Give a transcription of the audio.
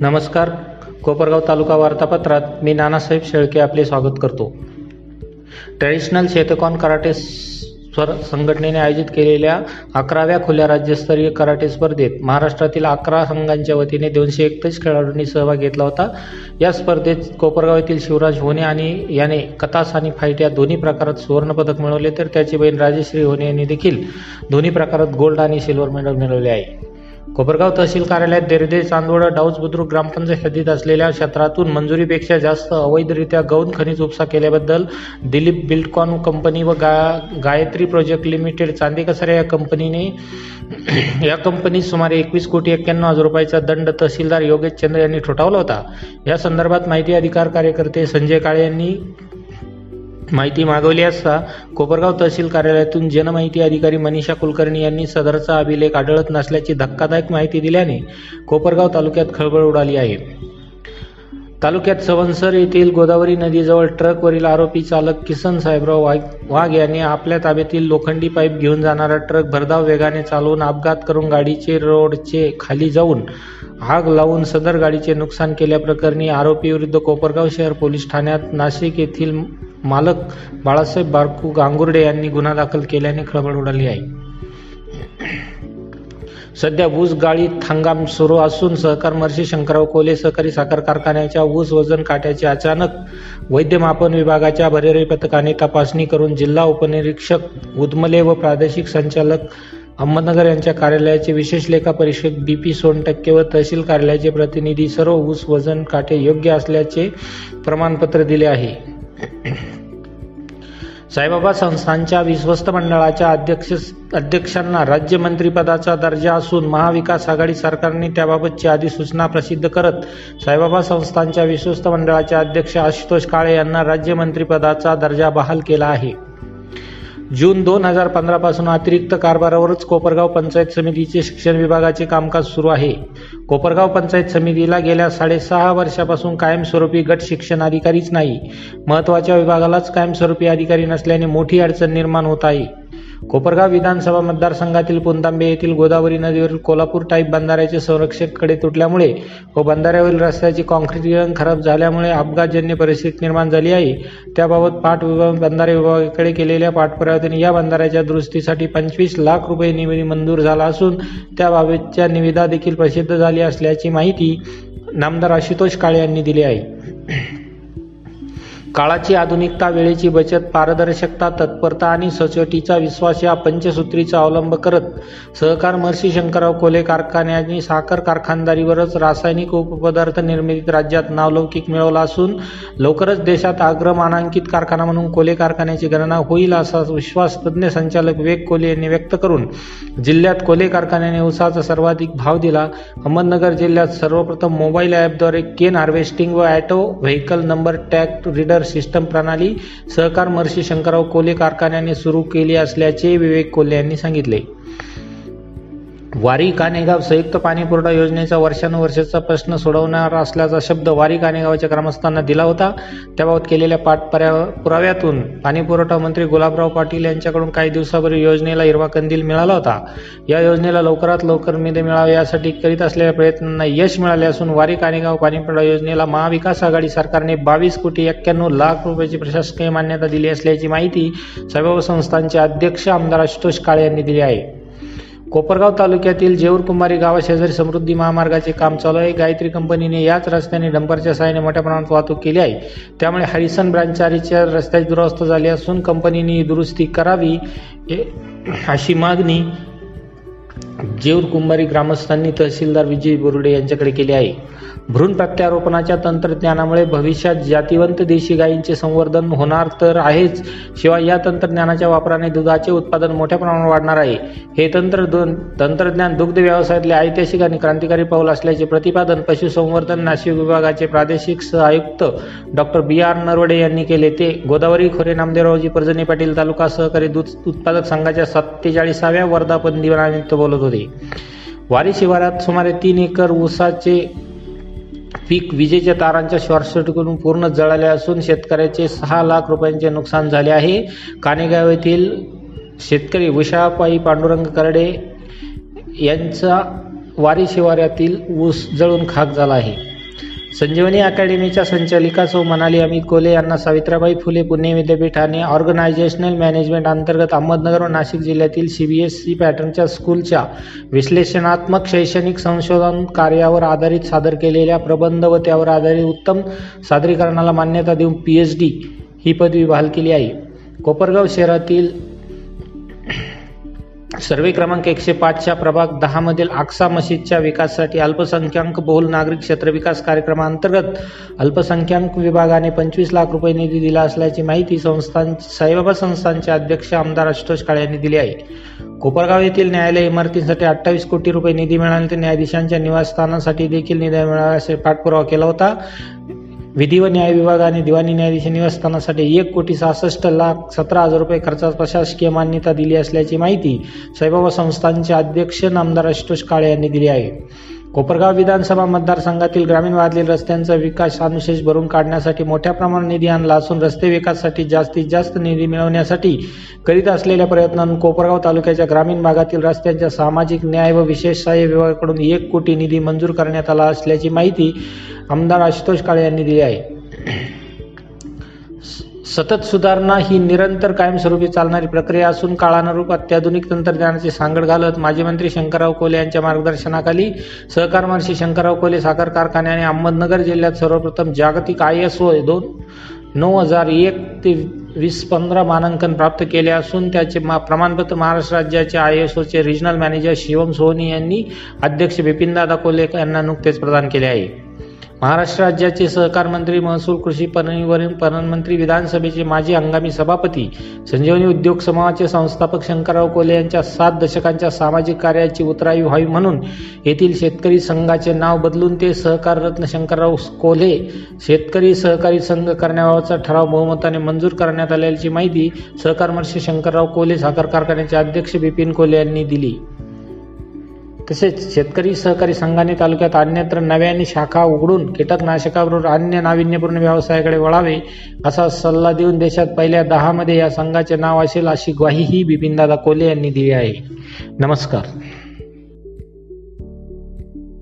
नमस्कार. कोपरगाव तालुका वार्तापत्रात मी नानासाहेब शेळके आपले स्वागत करतो. ट्रॅडिशनल शेतकॉन कराटे स्वर संघटनेने आयोजित केलेल्या अकराव्या खुल्या राज्यस्तरीय कराटे स्पर्धेत महाराष्ट्रातील अकरा संघांच्या वतीने दोनशे एकतीस खेळाडूंनी सहभाग घेतला होता. या स्पर्धेत कोपरगाव येथील शिवराज होणे आणि याने कतास आणि फाईट या दोन्ही प्रकारात सुवर्णपदक मिळवले तर त्याची बहीण राजेश्री होणे यांनी देखील दोन्ही प्रकारात गोल्ड आणि सिल्वर मेडल मिळवले आहे. कोपरगाव तहसील कार्यालयात देरदे चांदवड डाऊज बुद्रुक ग्रामपंचायत हद्दीत असलेल्या क्षेत्रातून मंजुरीपेक्षा जास्त अवैधरित्या गौण खनिज उपसा केल्याबद्दल दिलीप बिल्डकॉन कंपनी व गा गायत्री प्रोजेक्ट लिमिटेड चांदेकसर या कंपनीने या कंपनीत सुमारे एकवीस कोटी एक्क्याण्णव हजार रुपयाचा दंड तहसीलदार योगेश चंद्र यांनी ठोठावला होता. या संदर्भात माहिती अधिकार कार्यकर्ते संजय काळे यांनी माहिती मागवली असता कोपरगाव तहसील कार्यालयातून जनमाहिती अधिकारी मनीषा कुलकर्णी यांनी सदरचा अभिलेख आढळत नसल्याची धक्कादायक माहिती दिल्याने कोपरगाव तालुक्यात खळबळ उडाली आहे. तालुक्यात सवनसर येथील गोदावरी नदीजवळ ट्रकवरील आरोपी चालक किसन साहेबराव वाघ वाघ यांनी आपल्या ताब्यातील लोखंडी पाईप घेऊन जाणारा ट्रक भरधाव वेगाने चालवून अपघात करून गाडीचे रोडचे खाली जाऊन आग लावून सदर गाडीचे नुकसान केल्याप्रकरणी आरोपीविरुद्ध कोपरगाव शहर पोलीस ठाण्यात नाशिक येथील मालक बाळासाहेब बारकू गांगुर्डे यांनी गुन्हा दाखल केल्याने खळबळ उडाली आहे. सध्या ऊस गाळी हंगाम सुरू असून सहकार मर्शी शंकरराव कोले सहकारी साखर कारखान्याच्या ऊस वजन काट्याचे अचानक वैद्यमापन विभागाच्या भरेरी पथकाने तपासणी करून जिल्हा उपनिरीक्षक उदमले व प्रादेशिक संचालक अहमदनगर यांच्या कार्यालयाचे विशेष लेखा परीक्षक बी पी सोनटक्के व तहसील कार्यालयाचे प्रतिनिधी सर्व ऊस वजन काटे योग्य असल्याचे प्रमाणपत्र दिले आहे. साईबाबा संस्थांच्या विश्वस्त मंडळाच्या अध्यक्ष अध्यक्षांना राज्यमंत्रीपदाचा दर्जा असून महाविकास आघाडी सरकारने त्याबाबतची अधिसूचना प्रसिद्ध करत साईबाबा संस्थांच्या विश्वस्त मंडळाचे अध्यक्ष आशुतोष काळे यांना राज्यमंत्रीपदाचा दर्जा बहाल केला आहे. जून दोन हजार पंधरा पासून अतिरिक्त कारभारावरच कोपरगाव पंचायत समितीचे शिक्षण विभागाचे कामकाज सुरू आहे. कोपरगाव पंचायत समितीला गेल्या साडेसहा वर्षापासून कायमस्वरूपी गट शिक्षण अधिकारीच नाही. महत्त्वाच्या विभागालाच कायमस्वरूपी अधिकारी नसल्याने मोठी अडचण निर्माण होत आहे. कोपरगाव विधानसभा मतदारसंघातील पुंतांबे येथील गोदावरी नदीवरील कोल्हापूर टाईप बंधाऱ्याचे संरक्षककडे तुटल्यामुळे व बंधाऱ्यावरील रस्त्याचे कॉन्क्रिटीकरण खराब झाल्यामुळे अपघातजन्य परिस्थिती निर्माण झाली आहे. त्याबाबत पाठ विभाग बंधारे विभागाकडे केलेल्या पाठपुराव्यातून या बंधाऱ्याच्या दुरुस्तीसाठी पंचवीस लाख रुपये निधी मंजूर झाला असून त्याबाबतच्या निविदा देखील प्रसिद्ध झाली असल्याची माहिती नामदार आशुतोष काळे यांनी दिली आहे. काळाची आधुनिकता वेळेची बचत पारदर्शकता तत्परता आणि सचोटीचा विश्वास या पंचसूत्रीचा अवलंब करत सहकार महर्षी शंकरराव कोले कारखान्यांनी साखर कारखानदारीवरच रासायनिक उपपदार्थ निर्मितीत राज्यात नावलौकिक मिळवला असून लवकरच देशात अग्रमानांकित कारखाना म्हणून कोले कारखान्याची गणना होईल असा विश्वास तज्ज्ञ संचालक विवेक कोले यांनी व्यक्त करून जिल्ह्यात कोले कारखान्याने उसाचा सर्वाधिक भाव दिला. अहमदनगर जिल्ह्यात सर्वप्रथम मोबाईल ॲपद्वारे केन हार्वेस्टिंग व auto vehicle number tag reader system प्रणाली सहकार महर्षी शंकरराव कोले कारखान्याने सुरू केली असल्याचे विवेक कोल्हे यांनी सांगितले. वारी कानेगाव संयुक्त पाणीपुरवठा योजनेचा वर्षानुवर्षाचा प्रश्न सोडवणार असल्याचा शब्द वारी कानेगावच्या ग्रामस्थांना दिला होता. त्याबाबत केलेल्या पाठपुराव्यातून पाणीपुरवठा मंत्री गुलाबराव पाटील यांच्याकडून काही दिवसापूर्वी योजनेला हिरवा कंदील मिळाला होता. या योजनेला लवकरात लवकर निधी मिळावे यासाठी करीत असलेल्या प्रयत्नांना यश मिळाले असून वारी कानेगाव पाणीपुरवठा योजनेला महाविकास आघाडी सरकारने बावीस कोटी एक्क्याण्णव लाख रुपयाची प्रशासकीय मान्यता दिली असल्याची माहिती साईबाबा संस्थांचे अध्यक्ष आमदार आशुतोष काळे यांनी दिली आहे. कोपरगाव तालुक्यातील जेऊर कुंभारी गावाशेजारी समृद्धी महामार्गाचे काम चालू आहे. गायत्री कंपनीने याच रस्त्याने डंपरच्या सहाय्याने मोठ्या प्रमाणात वाहतूक केली आहे. त्यामुळे हरिसन ब्रांचारीच्या रस्त्याची दुरुस्त झाली असून कंपनीने दुरुस्ती करावी अशी मागणी जेऊर कुंभारी ग्रामस्थांनी तहसीलदार विजय बोरुडे यांच्याकडे केले आहे. भ्रूण प्रत्यारोपणाच्या तंत्रज्ञानामुळे भविष्यात जातिवंत देशी गायींचे संवर्धन होणार तर आहेच. शिवाय या तंत्रज्ञानाच्या वापराने दुधाचे उत्पादन मोठ्या प्रमाणावर वाढणार आहे. हे तंत्र तंत्रज्ञान दुग्ध व्यवसायातले ऐतिहासिक आणि क्रांतिकारी पाऊल असल्याचे प्रतिपादन पशुसंवर्धन नाशिक विभागाचे प्रादेशिक सहआयुक्त डॉक्टर बी आर नरवडे यांनी केले. ते गोदावरी खोरे नामदेवरावजी पर्जनी पाटील तालुका सहकारी दूध उत्पादक संघाच्या सत्तेचाळीसाव्या वर्धापन दिनानिमित्त बोलत होते. वारी शिवारात सुमारे तीन एकर ऊसाचे पीक विजेच्या तारांच्या शॉर्टसर्किटकडून पूर्ण जळाले असून शेतकऱ्याचे सहा लाख रुपयांचे नुकसान झाले आहे. कानेगाव येथील शेतकरी उषापाई पांडुरंग करडे यांचा वारी शिवारातील ऊस जळून खाक झाला आहे. संजीवनी अकॅडमीच्या संचालिका सौ मनाली अमित कोले यांना सावित्रीबाई फुले पुणे विद्यापीठ आणि ऑर्गनायझेशनल मॅनेजमेंट अंतर्गत अहमदनगर व नाशिक जिल्ह्यातील सी बी एस सी पॅटर्नच्या स्कूलच्या विश्लेषणात्मक शैक्षणिक संशोधन कार्यावर आधारित सादर केलेल्या प्रबंध व त्यावर आधारित उत्तम सादरीकरणाला मान्यता देऊन पी एच डी ही पदवी बहाल केली आहे. कोपरगाव शहरातील सर्वे क्रमांक एकशे पाचच्या प्रभाग दहामधील आक्सा मशीदच्या विकासासाठी अल्पसंख्याक बहुल नागरिक क्षेत्र विकास कार्यक्रमाअंतर्गत अल्पसंख्याक विभागाने पंचवीस लाख रुपये निधी दिला असल्याची माहिती संस्थान साईबाबा संस्थांचे अध्यक्ष आमदार आशुतोष काळे यांनी दिली आहे. कोपरगाव येथील न्यायालय इमारतींसाठी अठ्ठावीस कोटी रुपये निधी मिळाले. न्यायाधीशांच्या निवासस्थानासाठी देखील निधी मिळाला असे पाठपुरावा केला होता. विधी व न्याय विभागाने दिवाणी न्यायाधीश निवासस्थानासाठी एक कोटी सहासष्ट लाख सतरा हजार रुपये खर्चात प्रशासकीय मान्यता दिली असल्याची माहिती साईबाबा संस्थांचे अध्यक्ष नामदार आशुतोष काळे यांनी दिली आहे. कोपरगाव विधानसभा मतदारसंघातील ग्रामीण भागातील रस्त्यांचा विकास अनुशेष भरून काढण्यासाठी मोठ्या प्रमाणात निधी आणला असून रस्ते विकासासाठी जास्तीत जास्त निधी मिळवण्यासाठी करीत असलेल्या प्रयत्नांना कोपरगाव तालुक्याच्या ग्रामीण भागातील रस्त्यांच्या सामाजिक न्याय व विशेष सहाय्य विभागाकडून एक कोटी निधी मंजूर करण्यात आला असल्याची माहिती आमदार आशुतोष काळे यांनी दिली आहे. सतत सुधारणा ही निरंतर कायमस्वरूपी चालणारी प्रक्रिया असून काळानुरूप अत्याधुनिक तंत्रज्ञानाची सांगड घालत माजी मंत्री शंकरराव कोले यांच्या मार्गदर्शनाखाली सहकार महर्षी शंकरराव कोले साखर कारखान्याने अहमदनगर जिल्ह्यात सर्वप्रथम जागतिक आय एस ओ दोन नऊ हजार एक ते वीस पंधरा मानांकन प्राप्त केले असून त्याचे मा प्रमाणपत्र महाराष्ट्र राज्याचे आय एस ओचे रिजनल मॅनेजर शिवम सोहनी यांनी अध्यक्ष बिपिनदादा कोले यांना नुकतेच प्रदान केले आहे. महाराष्ट्र राज्याचे सहकार मंत्री महसूल कृषी पणनवरील पणनमंत्री विधानसभेचे माजी हंगामी सभापती संजीवनी उद्योग समूहाचे संस्थापक शंकरराव कोले यांच्या सात दशकांच्या सामाजिक कार्याची उतराई व्हावी म्हणून येथील शेतकरी संघाचे नाव बदलून ते सहकार रत्न शंकरराव कोल्हे शेतकरी सहकारी संघ करण्याबाबतचा ठराव बहुमताने मंजूर करण्यात आल्याची माहिती सहकार मंत्री शंकरराव कोल्हे साखर कारखान्याचे अध्यक्ष बिपिन कोल्हे यांनी दिली. तसेच शेतकरी सहकारी संघाने तालुक्यात अन्यत्र नव्याने शाखा उघडून कीटकनाशकाबरोबर अन्य नाविन्यपूर्ण व्यवसायाकडे वळावे असा सल्ला देऊन देशात पहिल्या दहामध्ये या संघाचे नाव असेल अशी ग्वाहीही बिपिनदादा कोले यांनी दिली आहे. नमस्कार.